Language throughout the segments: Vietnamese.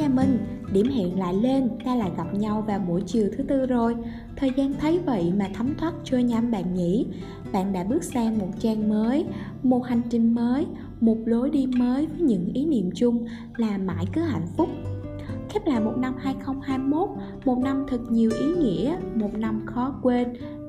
nhà mình. Điểm hẹn lại lên, ta lại gặp nhau vào buổi chiều thứ tư rồi. Thời gian thấy vậy mà thấm thoát trôi nhanh bạn nhỉ. Bạn đã bước sang một trang mới, một hành trình mới, một lối đi mới với những ý niệm chung là mãi cứ hạnh phúc. Khép lại một năm 2021 một năm thật nhiều ý nghĩa, một năm khó quên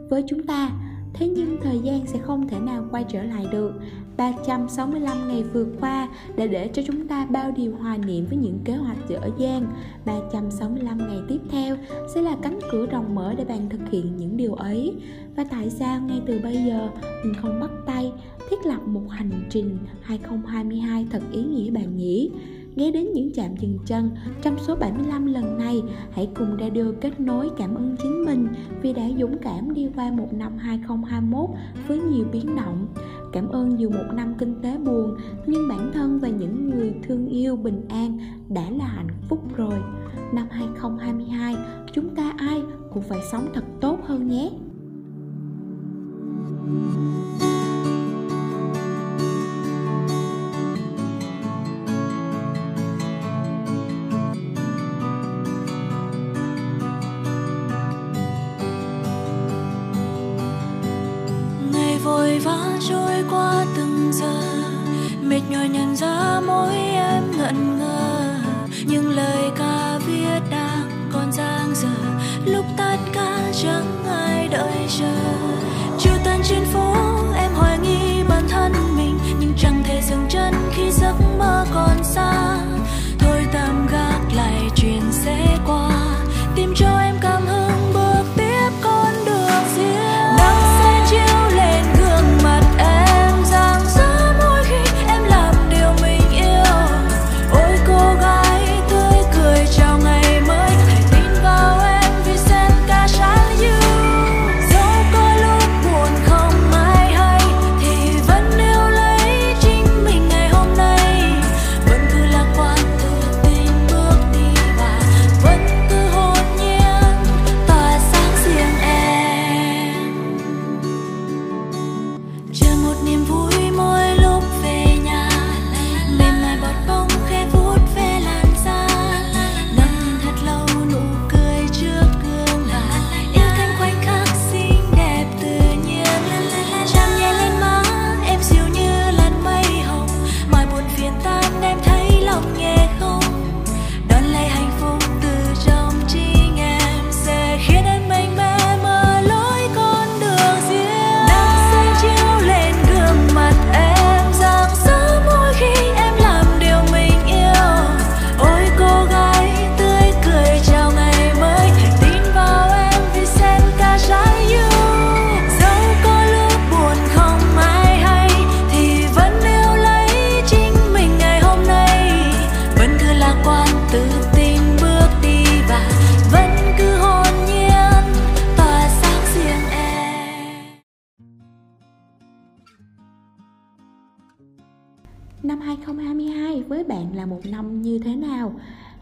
với chúng ta. Thế nhưng thời gian sẽ không thể nào quay trở lại được. 365 ngày vừa qua đã để cho chúng ta bao điều hoài niệm với những kế hoạch dở dang. 365 ngày tiếp theo sẽ là cánh cửa rộng mở để bạn thực hiện những điều ấy. Và tại sao ngay từ bây giờ mình không bắt tay thiết lập một hành trình 2022 thật ý nghĩa bạn nhỉ? Ghé đến những trạm dừng chân, trong số 75 lần này, hãy cùng radio kết nối cảm ơn chính mình vì đã dũng cảm đi qua một năm 2021 với nhiều biến động. Cảm ơn dù một năm kinh tế buồn, nhưng bản thân và những người thương yêu bình an đã là hạnh phúc rồi. Năm 2022 chúng ta ai cũng phải sống thật tốt hơn nhé. nhòa bạn là một năm như thế nào?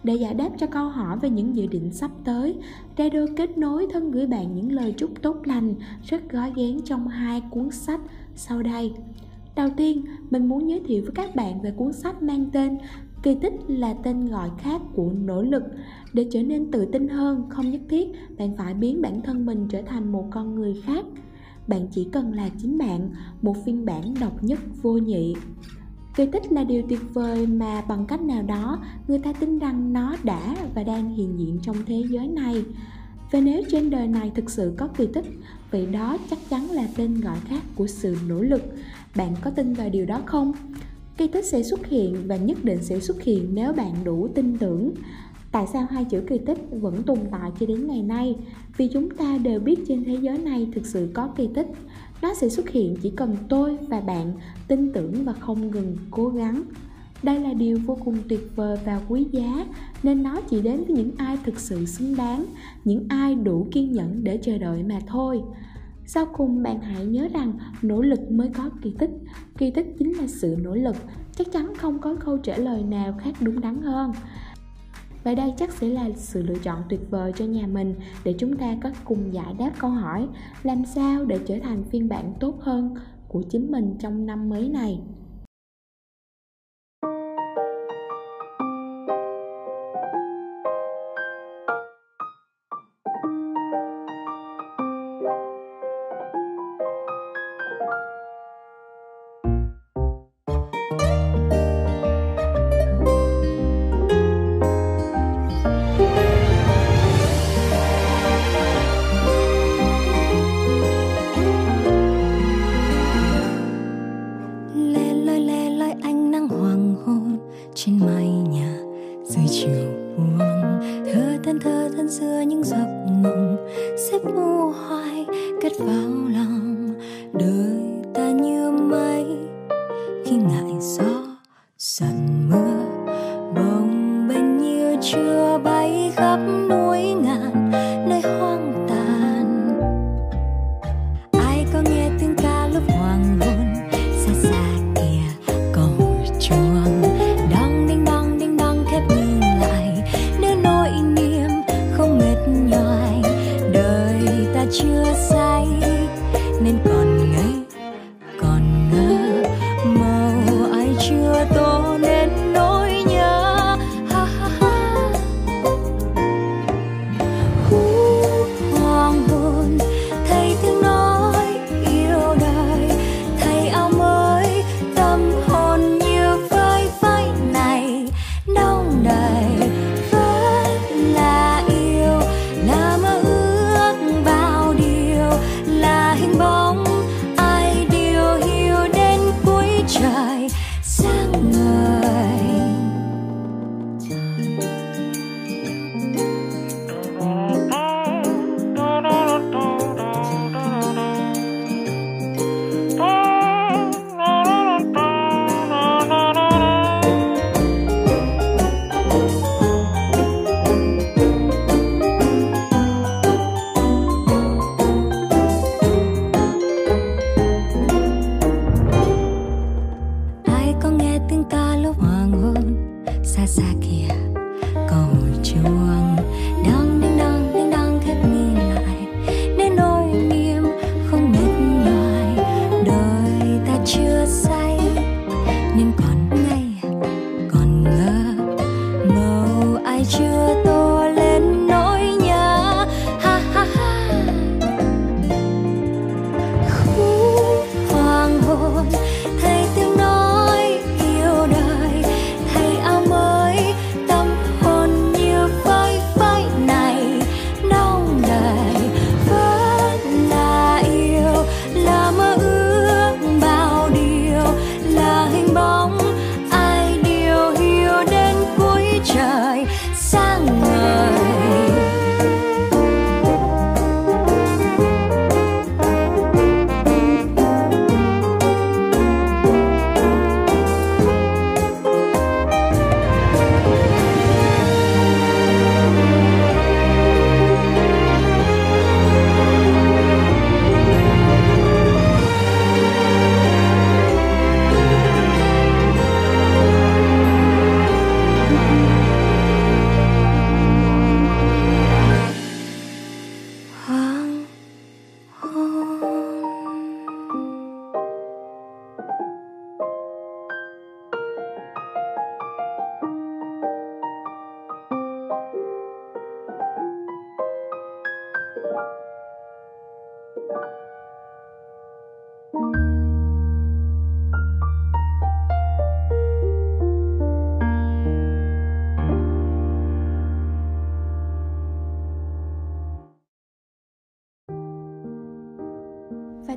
Để giải đáp cho câu hỏi về những dự định sắp tới, Radio kết nối thân gửi bạn những lời chúc tốt lành rất gói ghén trong hai cuốn sách sau đây. Đầu tiên, mình muốn giới thiệu với các bạn về cuốn sách mang tên Kỳ tích là tên gọi khác của nỗ lực. Để trở nên tự tin hơn, không nhất thiết bạn phải biến bản thân mình trở thành một con người khác. Bạn chỉ cần là chính bạn, một phiên bản độc nhất vô nhị. Kỳ tích là điều tuyệt vời mà bằng cách nào đó người ta tin rằng nó đã và đang hiện diện trong thế giới này. Và nếu trên đời này thực sự có kỳ tích, vậy đó chắc chắn là tên gọi khác của sự nỗ lực. Bạn có tin vào điều đó không? Kỳ tích sẽ xuất hiện và nhất định sẽ xuất hiện nếu bạn đủ tin tưởng. Tại sao hai chữ kỳ tích vẫn tồn tại cho đến ngày nay? Vì chúng ta đều biết trên thế giới này thực sự có kỳ tích. Nó sẽ xuất hiện chỉ cần tôi và bạn tin tưởng và không ngừng cố gắng. Đây là điều vô cùng tuyệt vời và quý giá nên nó chỉ đến với những ai thực sự xứng đáng, những ai đủ kiên nhẫn để chờ đợi mà thôi. Sau cùng bạn hãy nhớ rằng nỗ lực mới có kỳ tích, kỳ tích chính là sự nỗ lực, chắc chắn không có câu trả lời nào khác đúng đắn hơn. Và đây chắc sẽ là sự lựa chọn tuyệt vời cho nhà mình để chúng ta có cùng giải đáp câu hỏi, làm sao để trở thành phiên bản tốt hơn của chính mình trong năm mới này. giữa những giấc mộng xếp u hoài kết vào chưa xa Nagasaki.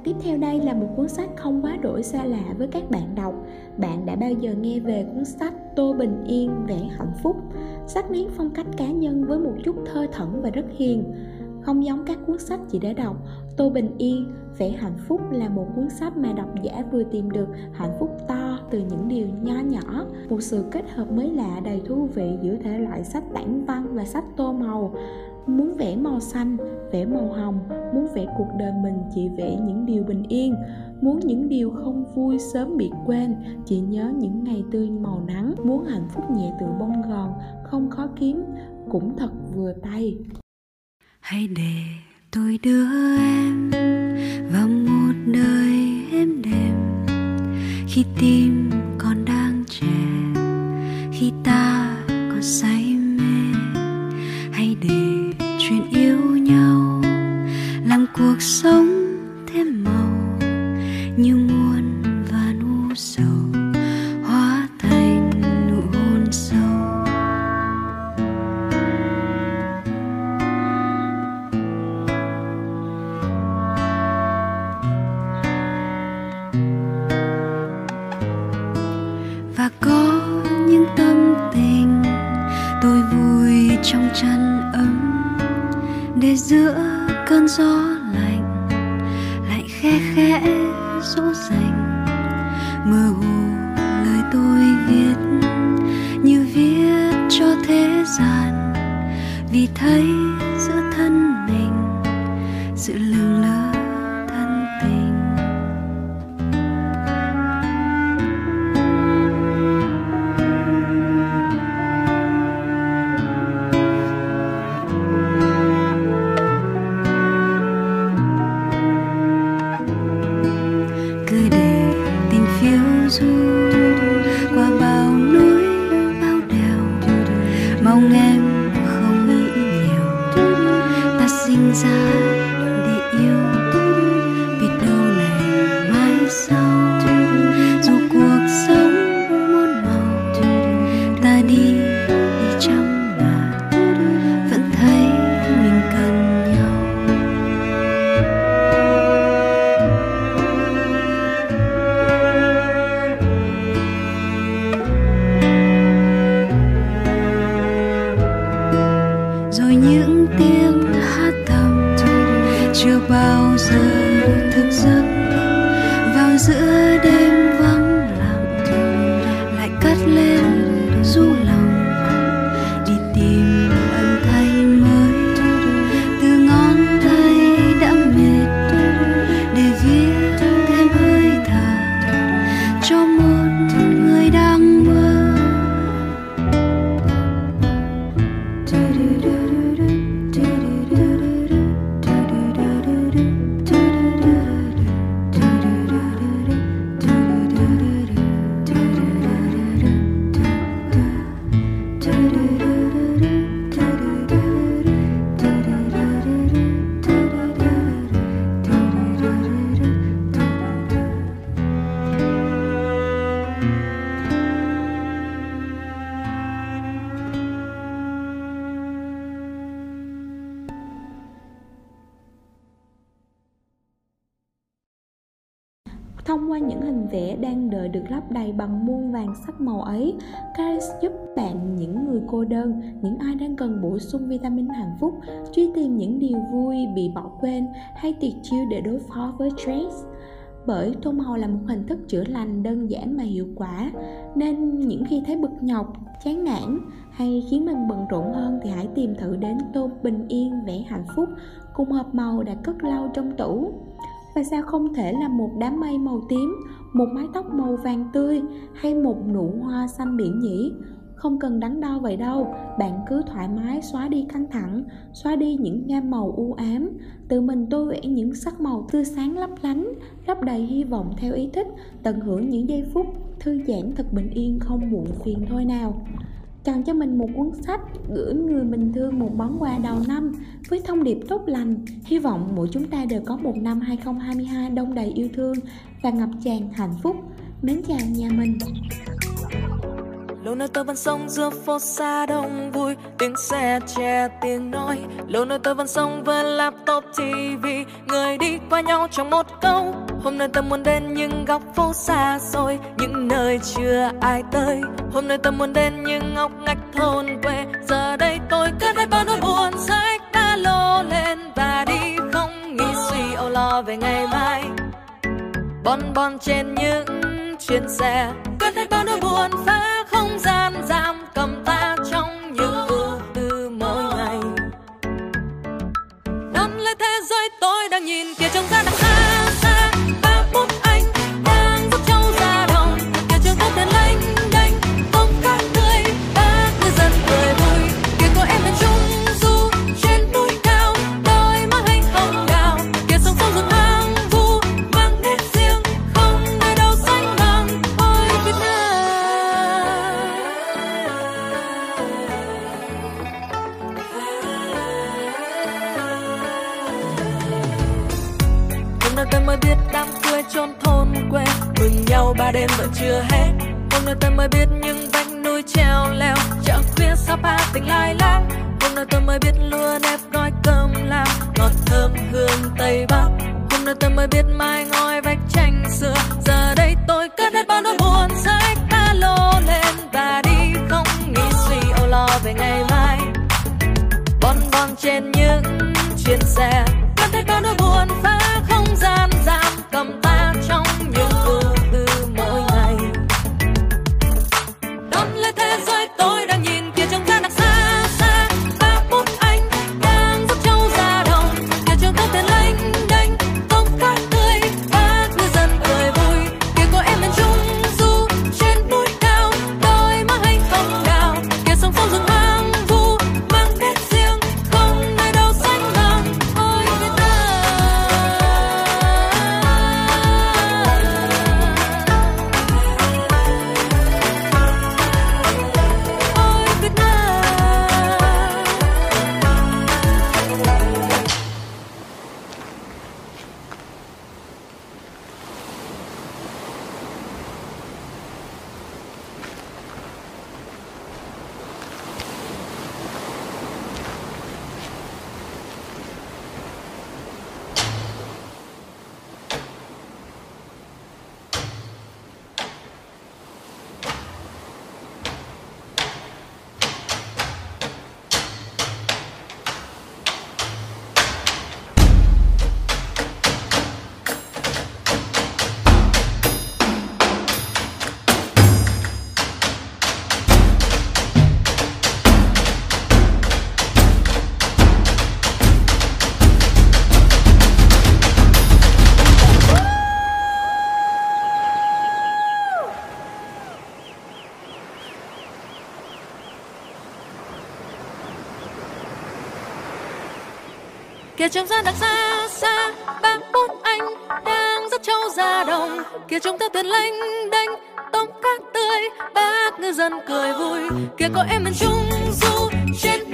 Tiếp theo đây là một cuốn sách không quá đổi xa lạ với các bạn đọc. Bạn đã bao giờ nghe về cuốn sách Tô Bình Yên vẽ hạnh phúc, sách miếng phong cách cá nhân với một chút thơ thẩn và rất hiền. Không giống các cuốn sách chị đã đọc, Tô Bình Yên vẽ hạnh phúc là một cuốn sách mà độc giả vừa tìm được hạnh phúc to từ những điều nho nhỏ, một sự kết hợp mới lạ đầy thú vị giữa thể loại sách tản văn và sách tô màu. Muốn vẽ màu xanh vẽ màu hồng. Muốn vẽ cuộc đời mình chỉ vẽ những điều bình yên. Muốn những điều không vui sớm bị quên chỉ nhớ những ngày tươi màu nắng. Muốn hạnh phúc nhẹ tựa bông gòn không khó kiếm cũng thật vừa tay. Hãy để tôi đưa em vào một đời êm đềm khi tim còn đang trẻ, khi ta còn say mê, hãy để chuyện yêu nhau làm cuộc sống mơ hồ lời tôi viết như viết cho thế gian. Vì thấy những tiếng hát thầm chưa bao giờ thức giấc vẻ đang đợi được lấp đầy bằng muôn vàng sắc màu ấy, Caris giúp bạn những người cô đơn, những ai đang cần bổ sung vitamin hạnh phúc, truy tìm những điều vui bị bỏ quên hay tiệt chiêu để đối phó với stress. Bởi tô màu là một hình thức chữa lành đơn giản mà hiệu quả, nên những khi thấy bực nhọc, chán nản hay khiến mình bận rộn hơn thì hãy tìm thử đến tô bình yên vẽ hạnh phúc cùng hộp màu đã cất lâu trong tủ và sao không thể là một đám mây màu tím một mái tóc màu vàng tươi hay một nụ hoa xanh biển nhỉ? Không cần đắn đo vậy đâu, bạn cứ thoải mái xóa đi căng thẳng, xóa đi những gam màu u ám. Tự mình tô vẽ những sắc màu tươi sáng lấp lánh, lấp đầy hy vọng theo ý thích, tận hưởng những giây phút thư giãn thật bình yên không muộn phiền thôi nào chọn cho mình một cuốn sách gửi người mình thương một món quà đầu năm với thông điệp tốt lành. Hy vọng mỗi chúng ta đều có một năm 2022 đông đầy yêu thương và ngập tràn hạnh phúc. Mến chào nhà mình lâu nay tôi vẫn sống giữa phố xa đông vui, tiếng xe che, tiếng nói. Lâu nay tôi vẫn sống với laptop tv người đi qua nhau trong một câu. Hôm nay tôi muốn đến những góc phố xa xôi, những nơi chưa ai tới. Hôm nay tôi muốn đến những ngóc ngách thôn quê, giờ đây tôi cất hết bao nỗi buồn sách đã lô lên và đi không nghĩ suy âu lo về ngày mai. Bon bon trên những chuyến xe. Quên hết bao nỗi buồn phá không gian giam cầm ta trong những ưu tư mỗi ngày. Nắm lấy thế giới tôi đang nhìn kia trong ra đằng tôi treo leo Chợ khuya Sapa tình lai lang. Hôm nay tôi mới biết luôn ép gói cơm lam, Ngọt thơm hương Tây Bắc. Hôm nay tôi mới biết mai ngói vách tranh xưa. Giờ đây tôi cất hết bao nỗi buồn sách ba lô lên và đi Không nghĩ suy âu lo về ngày mai. Bon bon trên những chuyến xe kia trong gian đằng xa xa ba bốn anh đang dắt trâu ra đồng. Kia chúng ta tuyệt lanh đanh tôm cá tươi, bác ngư dân cười vui. Kia có em miền trung du, trên